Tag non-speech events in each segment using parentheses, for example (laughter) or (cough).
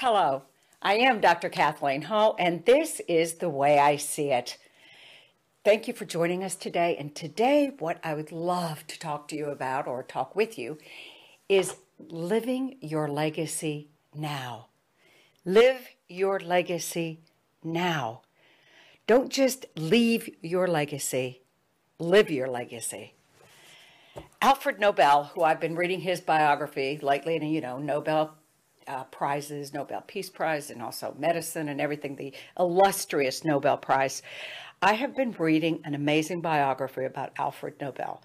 Hello, I am Dr. Kathleen Hall, and this is The Way I See It. Thank you for joining us today. And today, what I would love to talk to you about or talk with you is living your legacy now. Live your legacy now. Don't just leave your legacy, live your legacy. Alfred Nobel, who I've been reading his biography lately, and you know, Nobel uh, prizes, Nobel Peace Prize, and also medicine and everything, the illustrious Nobel Prize. I have been reading an amazing biography about Alfred Nobel.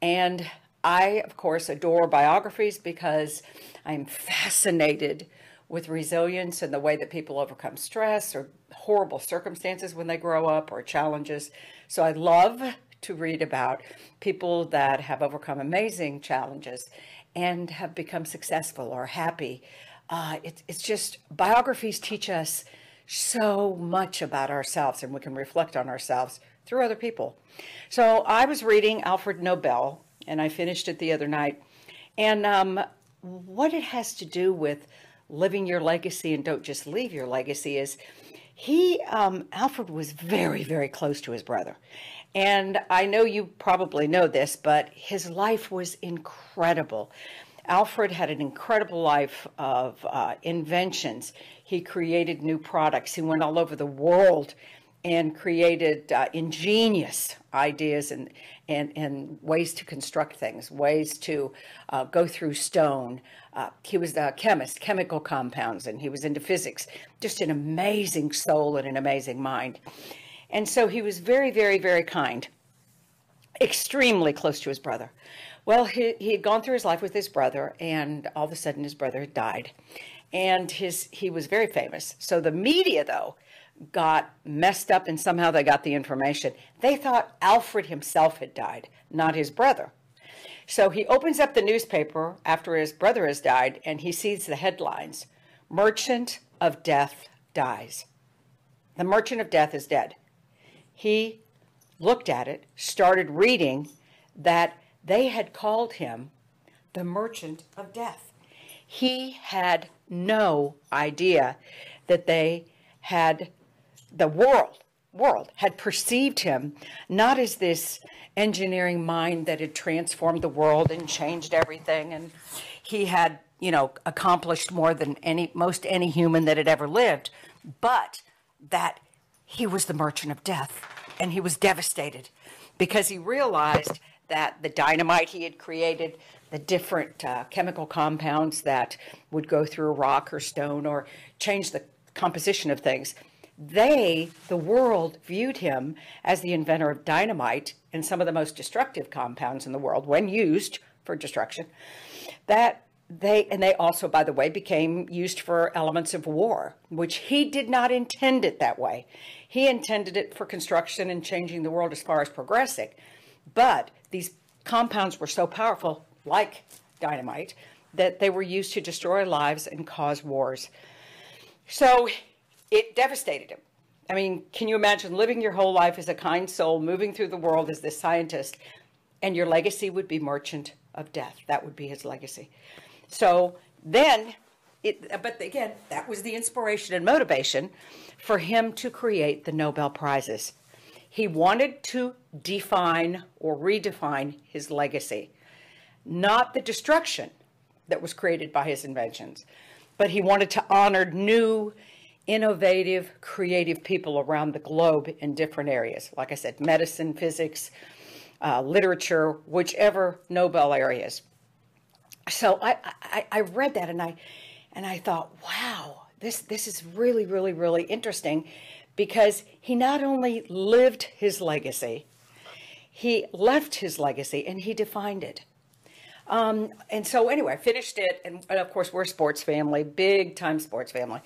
And I, of course, adore biographies because I'm fascinated with resilience and the way that people overcome stress or horrible circumstances when they grow up or challenges. So I love to read about people that have overcome amazing challenges and have become successful or happy. Uh, it, it's just biographies teach us so much about ourselves and we can reflect on ourselves through other people. So I was reading Alfred Nobel and I finished it the other night. And um, what it has to do with living your legacy and don't just leave your legacy is he, um, Alfred was very, very close to his brother. And I know you probably know this, but his life was incredible. Alfred had an incredible life of uh, inventions. He created new products. He went all over the world and created uh, ingenious ideas and, and, and ways to construct things, ways to uh, go through stone. Uh, he was a chemist, chemical compounds, and he was into physics. Just an amazing soul and an amazing mind. And so he was very, very, very kind, extremely close to his brother. Well, he, he had gone through his life with his brother, and all of a sudden his brother had died. And his he was very famous. So the media, though, got messed up and somehow they got the information. They thought Alfred himself had died, not his brother. So he opens up the newspaper after his brother has died and he sees the headlines Merchant of Death dies. The merchant of death is dead he looked at it, started reading that they had called him the merchant of death. He had no idea that they had the world world had perceived him not as this engineering mind that had transformed the world and changed everything and he had you know accomplished more than any most any human that had ever lived but that he was the merchant of death. And he was devastated because he realized that the dynamite he had created, the different uh, chemical compounds that would go through rock or stone or change the composition of things, they, the world, viewed him as the inventor of dynamite and some of the most destructive compounds in the world when used for destruction. That they and they also by the way became used for elements of war which he did not intend it that way he intended it for construction and changing the world as far as progressing but these compounds were so powerful like dynamite that they were used to destroy lives and cause wars. So it devastated him. I mean can you imagine living your whole life as a kind soul moving through the world as this scientist and your legacy would be merchant of death? That would be his legacy. So then, it, but again, that was the inspiration and motivation for him to create the Nobel Prizes. He wanted to define or redefine his legacy, not the destruction that was created by his inventions, but he wanted to honor new, innovative, creative people around the globe in different areas. Like I said, medicine, physics, uh, literature, whichever Nobel areas so I, I, I read that and I and I thought, wow, this this is really, really, really interesting because he not only lived his legacy, he left his legacy and he defined it. Um, and so anyway, I finished it, and, and of course we're a sports family, big time sports family.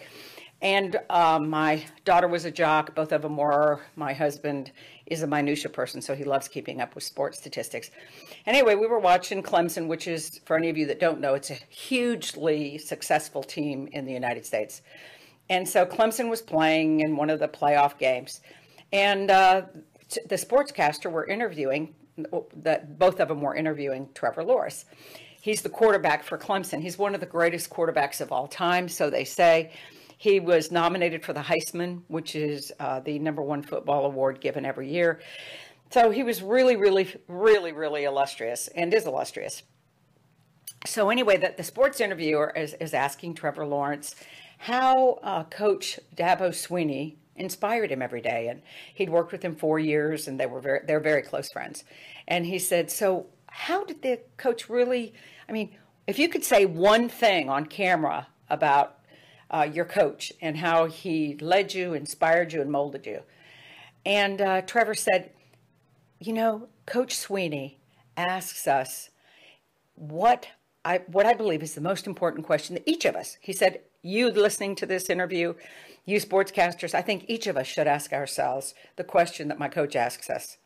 And um, my daughter was a jock. Both of them were. My husband is a minutia person, so he loves keeping up with sports statistics. Anyway, we were watching Clemson, which is, for any of you that don't know, it's a hugely successful team in the United States. And so Clemson was playing in one of the playoff games, and uh, the sportscaster were interviewing. That both of them were interviewing Trevor Lawrence. He's the quarterback for Clemson. He's one of the greatest quarterbacks of all time, so they say. He was nominated for the Heisman, which is uh, the number one football award given every year. So he was really, really, really, really illustrious and is illustrious. So anyway, that the sports interviewer is, is asking Trevor Lawrence how uh, Coach Dabo Swinney inspired him every day, and he'd worked with him four years, and they were very they're very close friends. And he said, "So how did the coach really? I mean, if you could say one thing on camera about uh, your coach and how he led you, inspired you, and molded you. And uh, Trevor said, You know, Coach Swinney asks us what I, what I believe is the most important question that each of us, he said, you listening to this interview, you sportscasters, I think each of us should ask ourselves the question that my coach asks us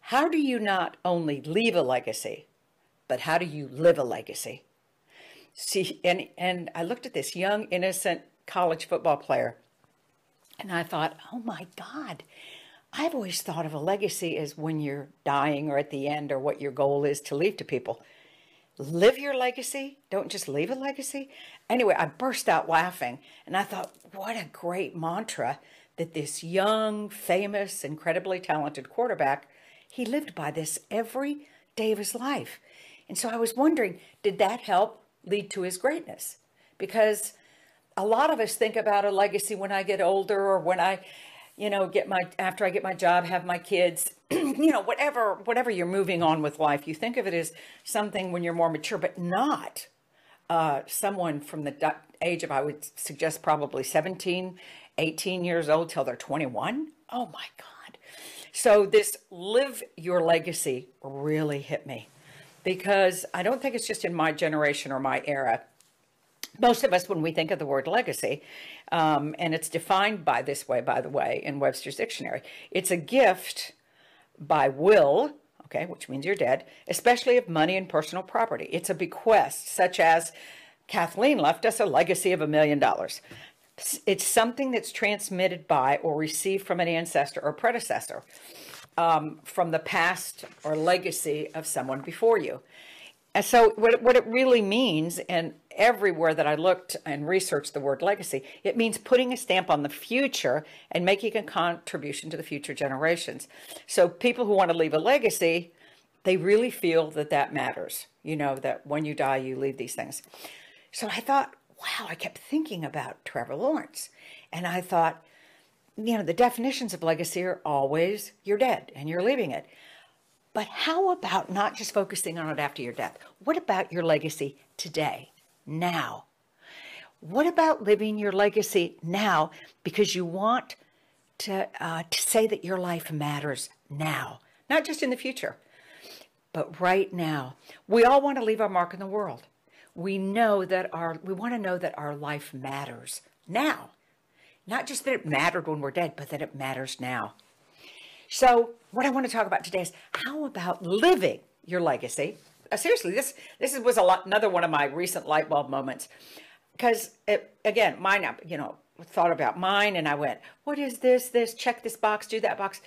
How do you not only leave a legacy, but how do you live a legacy? see and and I looked at this young innocent college football player and I thought, "Oh my god, I've always thought of a legacy as when you're dying or at the end or what your goal is to leave to people. Live your legacy, don't just leave a legacy." Anyway, I burst out laughing and I thought, "What a great mantra that this young, famous, incredibly talented quarterback, he lived by this every day of his life." And so I was wondering, did that help lead to his greatness. Because a lot of us think about a legacy when I get older or when I, you know, get my after I get my job, have my kids, (clears throat) you know, whatever whatever you're moving on with life, you think of it as something when you're more mature, but not uh, someone from the age of I would suggest probably 17, 18 years old till they're 21. Oh my God. So this live your legacy really hit me because I don't think it's just in my generation or my era. Most of us, when we think of the word legacy, um, and it's defined by this way, by the way, in Webster's dictionary, it's a gift by will, okay, which means you're dead, especially of money and personal property. It's a bequest, such as Kathleen left us a legacy of a million dollars. It's something that's transmitted by or received from an ancestor or predecessor um, from the past or legacy of someone before you. And so, what, what it really means, and everywhere that I looked and researched the word legacy, it means putting a stamp on the future and making a contribution to the future generations. So, people who want to leave a legacy, they really feel that that matters. You know, that when you die, you leave these things. So, I thought, wow, I kept thinking about Trevor Lawrence. And I thought, you know, the definitions of legacy are always you're dead and you're leaving it. But how about not just focusing on it after your death? What about your legacy today, now? What about living your legacy now because you want to, uh, to say that your life matters now, not just in the future, but right now? We all want to leave our mark in the world. We know that our, we want to know that our life matters now. Not just that it mattered when we're dead, but that it matters now. So, what I want to talk about today is how about living your legacy? Uh, seriously, this this was a lot, another one of my recent light bulb moments. Because again, mine, you know, thought about mine, and I went, "What is this? This check this box, do that box."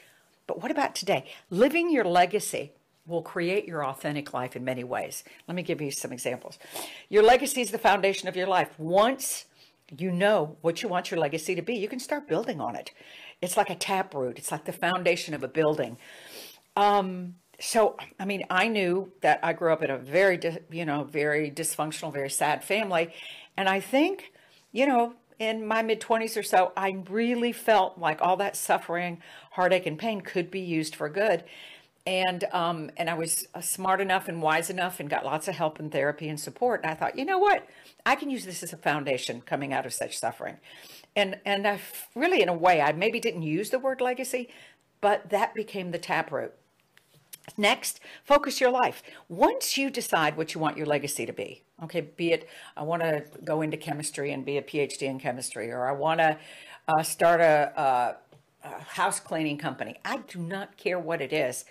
But what about today? Living your legacy will create your authentic life in many ways. Let me give you some examples. Your legacy is the foundation of your life. Once you know what you want your legacy to be, you can start building on it. It's like a taproot. It's like the foundation of a building. Um, so, I mean, I knew that I grew up in a very, you know, very dysfunctional, very sad family. And I think, you know, in my mid 20s or so, I really felt like all that suffering, heartache, and pain could be used for good and um, and I was uh, smart enough and wise enough and got lots of help and therapy and support. And I thought, you know what, I can use this as a foundation coming out of such suffering. And and I really, in a way, I maybe didn't use the word legacy, but that became the taproot. Next, focus your life. Once you decide what you want your legacy to be, okay, be it I want to go into chemistry and be a PhD in chemistry, or I want to uh, start a, a, a house cleaning company. I do not care what it is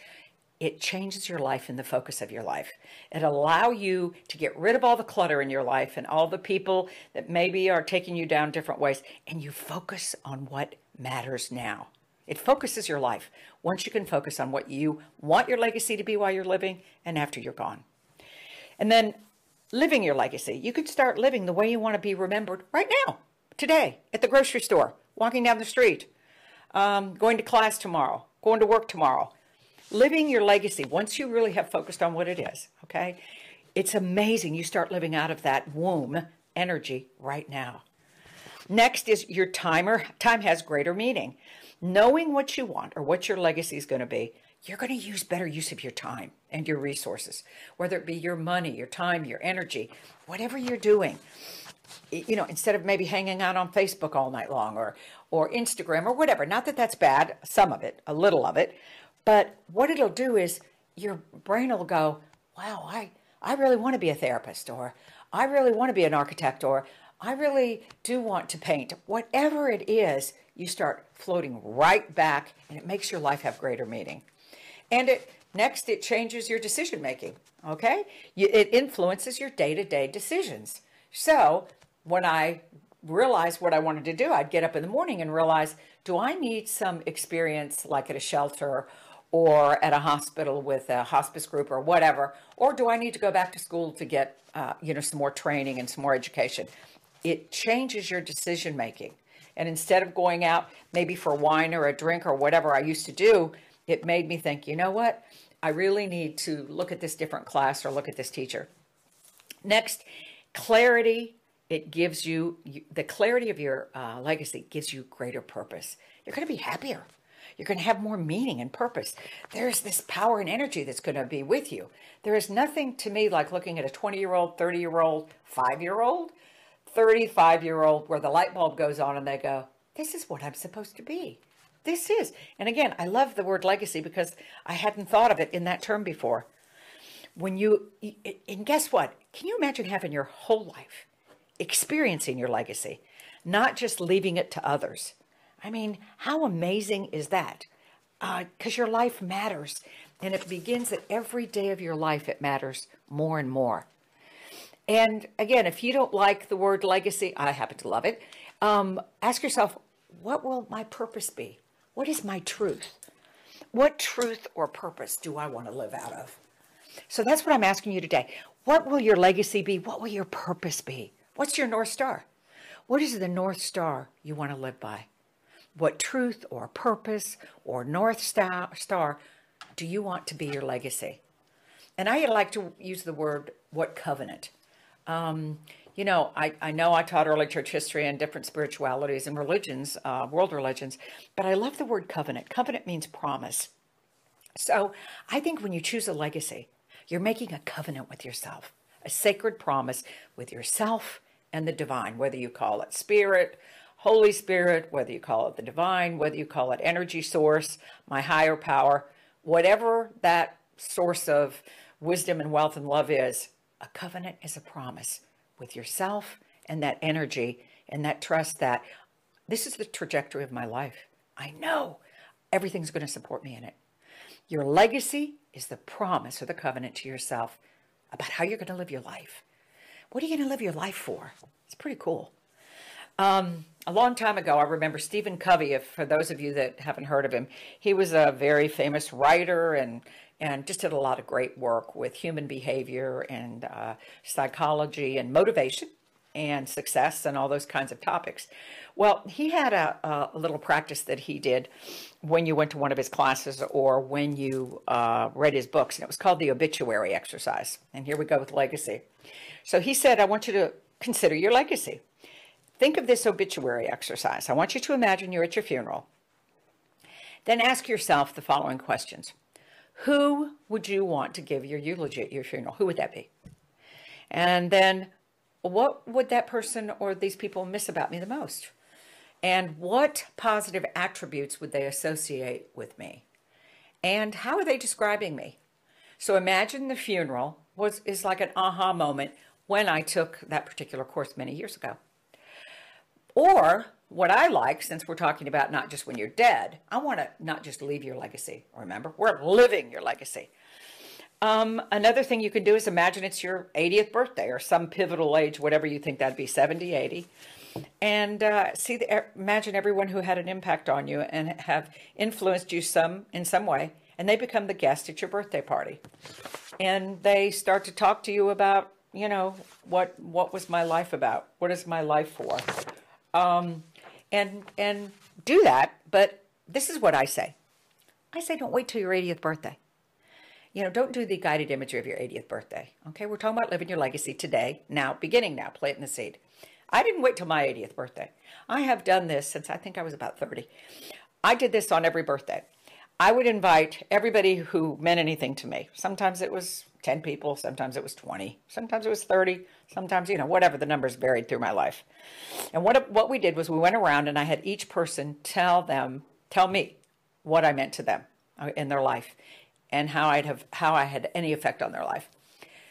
it changes your life and the focus of your life. It allow you to get rid of all the clutter in your life and all the people that maybe are taking you down different ways and you focus on what matters now. It focuses your life once you can focus on what you want your legacy to be while you're living and after you're gone. And then living your legacy. You can start living the way you want to be remembered right now, today, at the grocery store, walking down the street, um, going to class tomorrow, going to work tomorrow. Living your legacy, once you really have focused on what it is, okay? It's amazing. You start living out of that womb energy right now. Next is your timer. Time has greater meaning. Knowing what you want or what your legacy is going to be, you're going to use better use of your time and your resources, whether it be your money, your time, your energy, whatever you're doing. You know, instead of maybe hanging out on Facebook all night long or or Instagram or whatever. Not that that's bad, some of it, a little of it, but what it'll do is your brain will go, "Wow, I I really want to be a therapist or I really want to be an architect or I really do want to paint." Whatever it is, you start floating right back and it makes your life have greater meaning. And it next it changes your decision making. Okay, you, it influences your day to day decisions. So when I realized what I wanted to do, I'd get up in the morning and realize, do I need some experience like at a shelter or at a hospital with a hospice group or whatever, or do I need to go back to school to get uh, you know some more training and some more education? It changes your decision making. And instead of going out maybe for wine or a drink or whatever I used to do, it made me think, you know what? I really need to look at this different class or look at this teacher. Next, clarity. It gives you, the clarity of your uh, legacy gives you greater purpose. You're going to be happier. You're going to have more meaning and purpose. There's this power and energy that's going to be with you. There is nothing to me like looking at a 20 year old, 30 year old, five year old, 35 year old where the light bulb goes on and they go, This is what I'm supposed to be. This is. And again, I love the word legacy because I hadn't thought of it in that term before. When you, and guess what? Can you imagine having your whole life experiencing your legacy, not just leaving it to others? I mean, how amazing is that? Because uh, your life matters. And it begins that every day of your life, it matters more and more. And again, if you don't like the word legacy, I happen to love it. Um, ask yourself, what will my purpose be? What is my truth? What truth or purpose do I want to live out of? So that's what I'm asking you today. What will your legacy be? What will your purpose be? What's your North Star? What is the North Star you want to live by? What truth or purpose or North Star do you want to be your legacy? And I like to use the word what covenant. Um, you know, I, I know I taught early church history and different spiritualities and religions, uh, world religions, but I love the word covenant. Covenant means promise. So I think when you choose a legacy, you're making a covenant with yourself, a sacred promise with yourself and the divine, whether you call it spirit, Holy Spirit, whether you call it the divine, whether you call it energy source, my higher power, whatever that source of wisdom and wealth and love is, a covenant is a promise with yourself and that energy and that trust that this is the trajectory of my life. I know everything's going to support me in it. Your legacy is the promise or the covenant to yourself about how you're going to live your life. What are you going to live your life for? It's pretty cool. Um, a long time ago, I remember Stephen Covey. If for those of you that haven't heard of him, he was a very famous writer and and just did a lot of great work with human behavior and uh, psychology and motivation and success and all those kinds of topics. Well, he had a, a little practice that he did when you went to one of his classes or when you uh, read his books, and it was called the obituary exercise. And here we go with legacy. So he said, I want you to consider your legacy. Think of this obituary exercise. I want you to imagine you're at your funeral. Then ask yourself the following questions who would you want to give your eulogy at your funeral? Who would that be? And then what would that person or these people miss about me the most? And what positive attributes would they associate with me? And how are they describing me? So imagine the funeral was is like an aha moment when I took that particular course many years ago. Or what I like, since we're talking about not just when you're dead, I want to not just leave your legacy. Remember, we're living your legacy. Um, another thing you can do is imagine it's your 80th birthday or some pivotal age, whatever you think that'd be, 70, 80. And uh, see, the, imagine everyone who had an impact on you and have influenced you some in some way, and they become the guest at your birthday party. And they start to talk to you about you know, what what was my life about? What is my life for? Um, and and do that. But this is what I say. I say don't wait till your 80th birthday. You know, don't do the guided imagery of your 80th birthday. Okay, we're talking about living your legacy today, now, beginning now, planting the seed. I didn't wait till my 80th birthday. I have done this since I think I was about 30. I did this on every birthday. I would invite everybody who meant anything to me. Sometimes it was 10 people, sometimes it was 20, sometimes it was 30, sometimes, you know, whatever the numbers varied through my life. And what, what we did was we went around and I had each person tell them, tell me what I meant to them uh, in their life and how I'd have, how I had any effect on their life.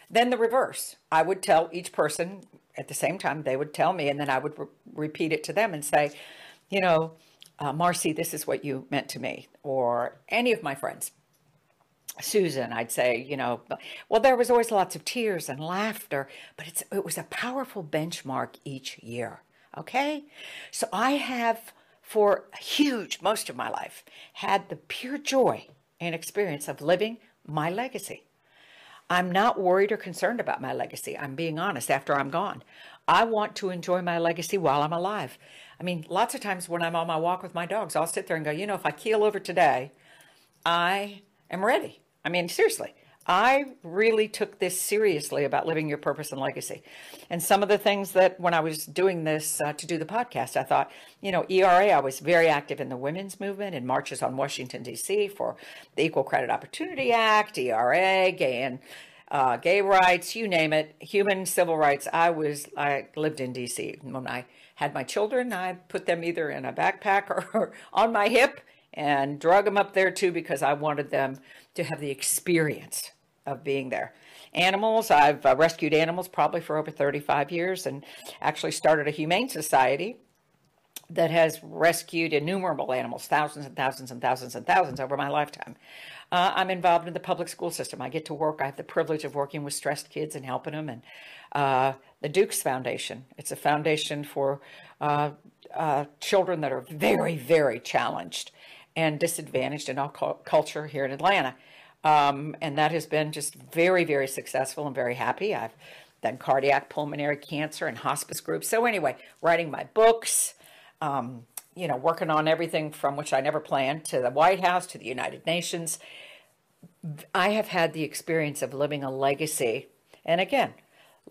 Then the reverse, I would tell each person at the same time, they would tell me, and then I would re- repeat it to them and say, you know, uh, Marcy, this is what you meant to me, or any of my friends. Susan, I'd say, you know, well, there was always lots of tears and laughter, but it's, it was a powerful benchmark each year. Okay. So I have, for huge, most of my life, had the pure joy and experience of living my legacy. I'm not worried or concerned about my legacy. I'm being honest after I'm gone. I want to enjoy my legacy while I'm alive. I mean, lots of times when I'm on my walk with my dogs, I'll sit there and go, you know, if I keel over today, I am ready. I mean, seriously, I really took this seriously about living your purpose and legacy. And some of the things that when I was doing this uh, to do the podcast, I thought, you know, ERA, I was very active in the women's movement and marches on Washington, D.C. for the Equal Credit Opportunity Act, ERA, gay and uh, gay rights, you name it, human civil rights. I was, I lived in D.C. When I had my children, I put them either in a backpack or, (laughs) or on my hip and drug them up there too because I wanted them to have the experience of being there. Animals, I've uh, rescued animals probably for over 35 years and actually started a humane society that has rescued innumerable animals, thousands and thousands and thousands and thousands over my lifetime. Uh, I'm involved in the public school system. I get to work. I have the privilege of working with stressed kids and helping them. And uh, the Dukes Foundation. It's a foundation for uh, uh children that are very, very challenged and disadvantaged in our culture here in Atlanta. Um, and that has been just very, very successful and very happy. I've done cardiac pulmonary cancer and hospice groups. So anyway, writing my books, um, you know, working on everything from which I never planned to the White House to the United Nations. I have had the experience of living a legacy. And again,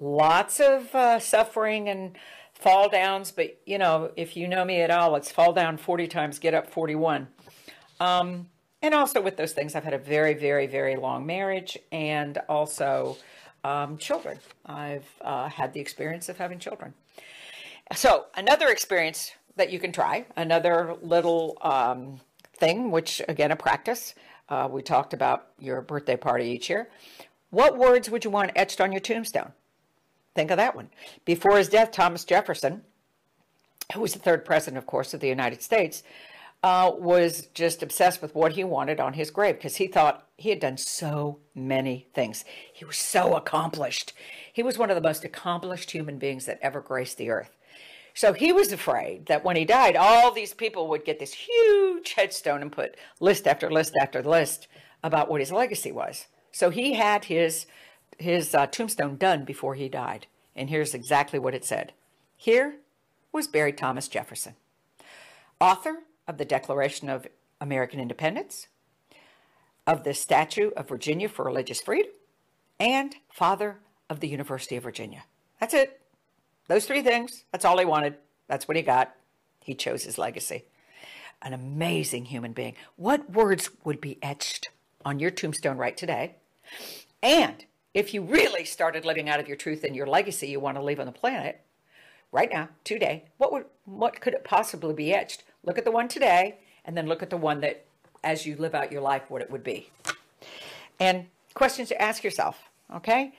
lots of uh, suffering and fall downs, but you know, if you know me at all, it's fall down 40 times, get up 41. Um, and also with those things, I've had a very, very, very long marriage and also um, children. I've uh, had the experience of having children. So another experience that you can try, another little um, thing, which again, a practice. Uh, we talked about your birthday party each year. What words would you want etched on your tombstone? Think of that one. Before his death, Thomas Jefferson, who was the third president, of course, of the United States, uh, was just obsessed with what he wanted on his grave because he thought he had done so many things. He was so accomplished. He was one of the most accomplished human beings that ever graced the earth. So he was afraid that when he died, all these people would get this huge headstone and put list after list after list about what his legacy was. So he had his his uh, tombstone done before he died, and here's exactly what it said: Here was buried Thomas Jefferson, author of the Declaration of American Independence, of the Statute of Virginia for Religious Freedom, and father of the University of Virginia. That's it. Those three things. That's all he wanted. That's what he got. He chose his legacy. An amazing human being. What words would be etched on your tombstone right today? And if you really started living out of your truth and your legacy you want to leave on the planet right now, today, what would what could it possibly be etched? Look at the one today, and then look at the one that, as you live out your life, what it would be. And questions to ask yourself, okay?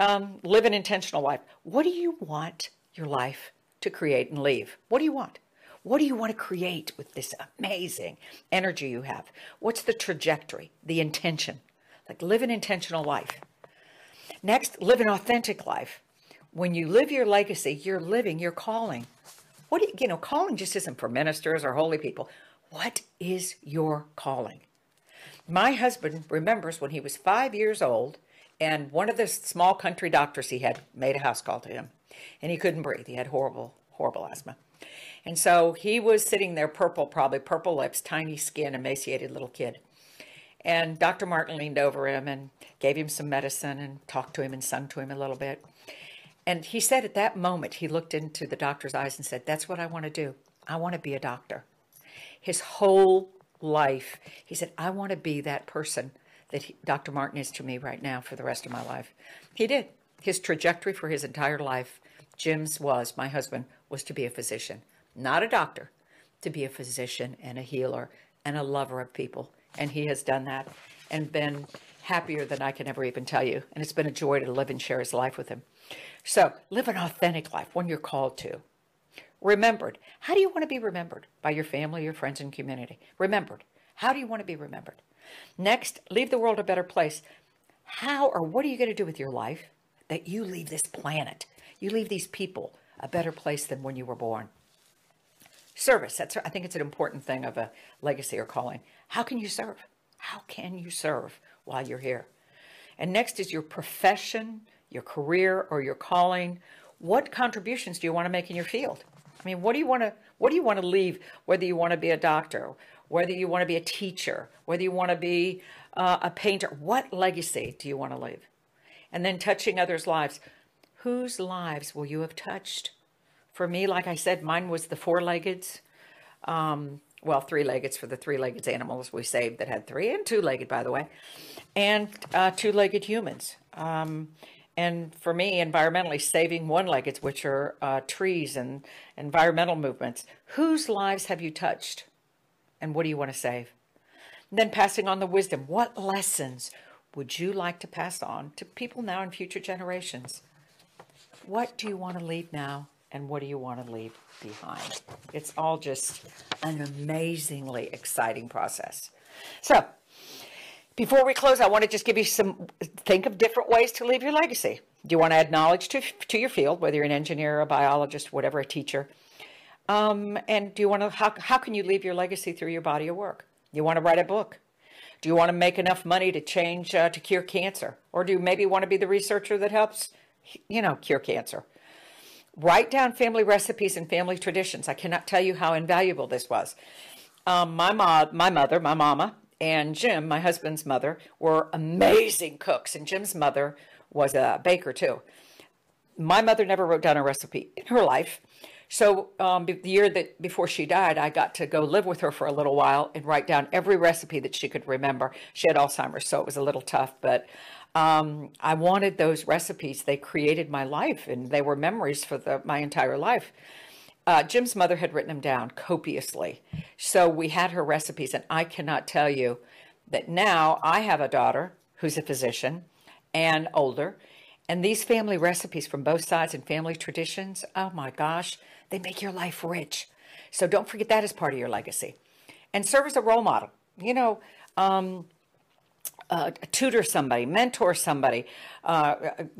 Um, live an intentional life. What do you want your life to create and leave? What do you want? What do you want to create with this amazing energy you have? What's the trajectory, the intention? Like live an intentional life. Next, live an authentic life. When you live your legacy, you're living your calling. What do you, you know, calling just isn't for ministers or holy people. What is your calling? My husband remembers when he was five years old And one of the small country doctors he had made a house call to him, and he couldn't breathe. He had horrible, horrible asthma. And so he was sitting there, purple, probably purple lips, tiny skin, emaciated little kid. And Dr. Martin leaned over him and gave him some medicine and talked to him and sung to him a little bit. And he said at that moment, he looked into the doctor's eyes and said, That's what I want to do. I want to be a doctor. His whole life, he said, I want to be that person that he, Dr. Martin is to me right now for the rest of my life. He did. His trajectory for his entire life, Jim's was, my husband, was to be a physician, not a doctor, to be a physician and a healer and a lover of people. And he has done that and been happier than I can ever even tell you. And it's been a joy to live and share his life with him. So live an authentic life, one you're called to. Remembered. How do you want to be remembered? By your family, your friends, and community. Remembered. How do you want to be remembered? Next, leave the world a better place. How or what are you going to do with your life that you leave this planet, you leave these people a better place than when you were born? Service. That's I think it's an important thing of a legacy or calling. How can you serve? How can you serve while you're here? And next is your profession, your career, or your calling. What contributions do you want to make in your field? I mean, what do you want to what do you want to leave? Whether you want to be a doctor, whether you want to be a teacher, whether you want to be uh, a painter, what legacy do you want to leave? And then touching others' lives. Whose lives will you have touched? For me, like I said, mine was the four-leggeds. Um, well, three-leggeds for the three-legged animals we saved that had three, and two-legged, by the way, and uh, two-legged humans. Um, and for me, environmentally, saving one-leggeds, which are uh, trees and environmental movements. Whose lives have you touched? And what do you want to save? And then passing on the wisdom. What lessons would you like to pass on to people now and future generations? What do you want to leave now? And what do you want to leave behind? It's all just an amazingly exciting process. So, before we close, I want to just give you some, think of different ways to leave your legacy. Do you want to add knowledge to, to your field, whether you're an engineer, a biologist, whatever, a teacher? Um, and do you want to, how, how can you leave your legacy through your body of work? You want to write a book? Do you want to make enough money to change, uh, to cure cancer? Or do you maybe want to be the researcher that helps, you know, cure cancer? Write down family recipes and family traditions. I cannot tell you how invaluable this was. Um, my, mo- my mother, my mama, and Jim, my husband's mother, were amazing cooks, and Jim's mother was a baker too. My mother never wrote down a recipe in her life. So um, the year that before she died, I got to go live with her for a little while and write down every recipe that she could remember. She had Alzheimer's, so it was a little tough, but um, I wanted those recipes. They created my life, and they were memories for the, my entire life. Uh, Jim's mother had written them down copiously. So we had her recipes, and I cannot tell you that now I have a daughter who's a physician and older. And these family recipes from both sides and family traditions, oh my gosh, they make your life rich. So don't forget that as part of your legacy. And serve as a role model. You know, um, uh, tutor somebody, mentor somebody, uh,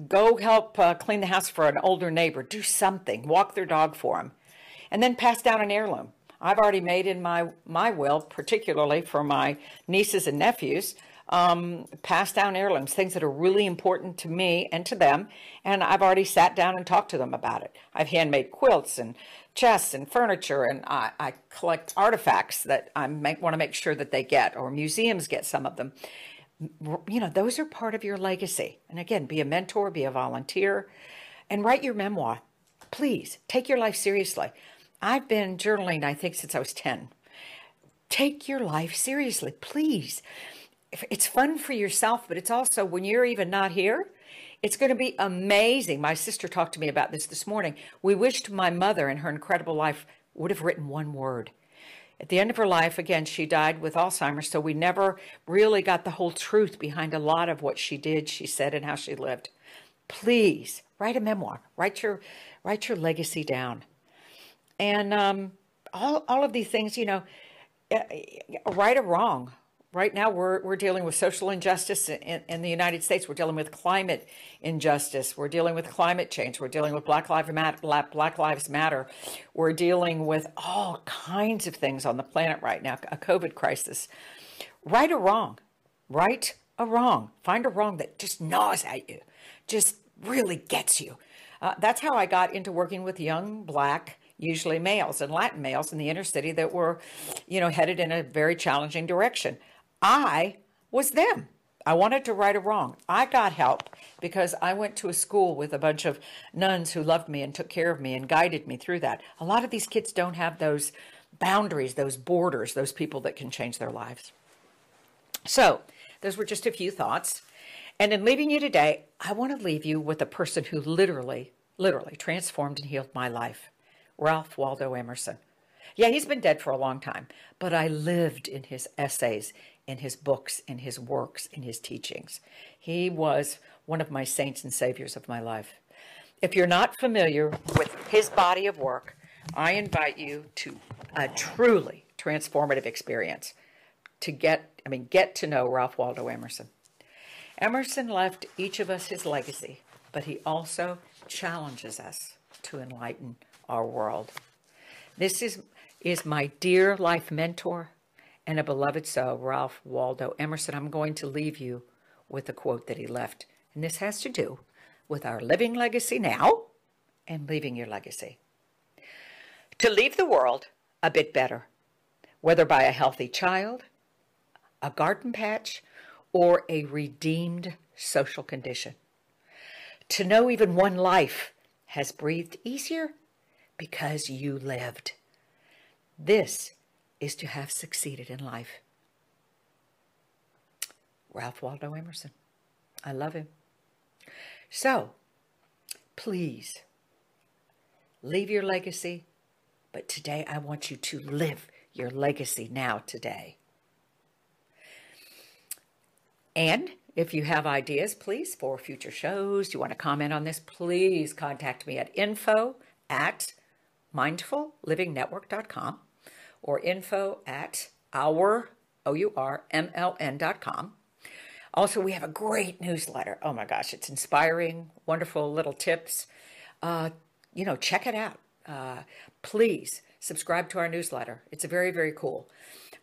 go help uh, clean the house for an older neighbor, do something, walk their dog for them and then pass down an heirloom. I've already made in my, my will, particularly for my nieces and nephews, um, pass down heirlooms, things that are really important to me and to them. And I've already sat down and talked to them about it. I've handmade quilts and chests and furniture, and I, I collect artifacts that I want to make sure that they get, or museums get some of them. You know, those are part of your legacy. And again, be a mentor, be a volunteer, and write your memoir. Please take your life seriously. I've been journaling, I think, since I was 10. Take your life seriously, please. It's fun for yourself, but it's also when you're even not here, it's going to be amazing. My sister talked to me about this this morning. We wished my mother in her incredible life would have written one word. At the end of her life, again, she died with Alzheimer's, so we never really got the whole truth behind a lot of what she did, she said, and how she lived. Please write a memoir. Write your write your legacy down and um, all all of these things, you know, eh, right or wrong. Right now, we're we're dealing with social injustice in, in the United States. We're dealing with climate injustice. We're dealing with climate change. We're dealing with Black Lives Matter. Black Lives Matter. We're dealing with all kinds of things on the planet right now. A COVID crisis. Right or wrong? Right or wrong. Find a wrong that just gnaws at you, just really gets you. Uh, that's how I got into working with young black, usually males and Latin males in the inner city that were, you know, headed in a very challenging direction. I was them. I wanted to right a wrong. I got help because I went to a school with a bunch of nuns who loved me and took care of me and guided me through that. A lot of these kids don't have those boundaries, those borders, those people that can change their lives. So, those were just a few thoughts. And in leaving you today, I want to leave you with a person who literally, literally transformed and healed my life Ralph Waldo Emerson. Yeah, he's been dead for a long time, but I lived in his essays, in his books, in his works, in his teachings. He was one of my saints and saviors of my life. If you're not familiar with his body of work, I invite you to a truly transformative experience to get, I mean, get to know Ralph Waldo Emerson. Emerson left each of us his legacy, but he also challenges us to enlighten our world. This is, is my dear life mentor, and a beloved soul, Ralph Waldo Emerson. I'm going to leave you with a quote that he left. And this has to do with our living legacy now and leaving your legacy. To leave the world a bit better, whether by a healthy child, a garden patch, or a redeemed social condition. To know even one life has breathed easier because you lived. This is to have succeeded in life. Ralph Waldo Emerson. I love him. So, please leave your legacy, but today I want you to live your legacy now, today. And if you have ideas, please, for future shows, you want to comment on this, please contact me at info at mindfullivingnetwork.com or info at our, O-U-R-M-L-N.com. Also, we have a great newsletter. Oh my gosh, it's inspiring, wonderful little tips. Uh, you know, check it out. Uh, please subscribe to our newsletter. It's very, very cool.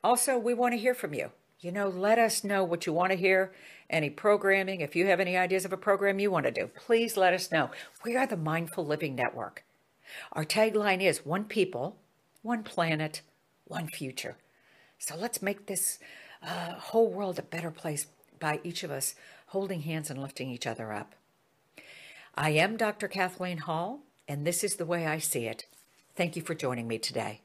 Also, we want to hear from you. You know, let us know what you want to hear, any programming. If you have any ideas of a program you want to do, please let us know. We are the Mindful Living Network. Our tagline is one people, one planet, one future. So let's make this uh, whole world a better place by each of us holding hands and lifting each other up. I am Dr. Kathleen Hall, and this is the way I see it. Thank you for joining me today.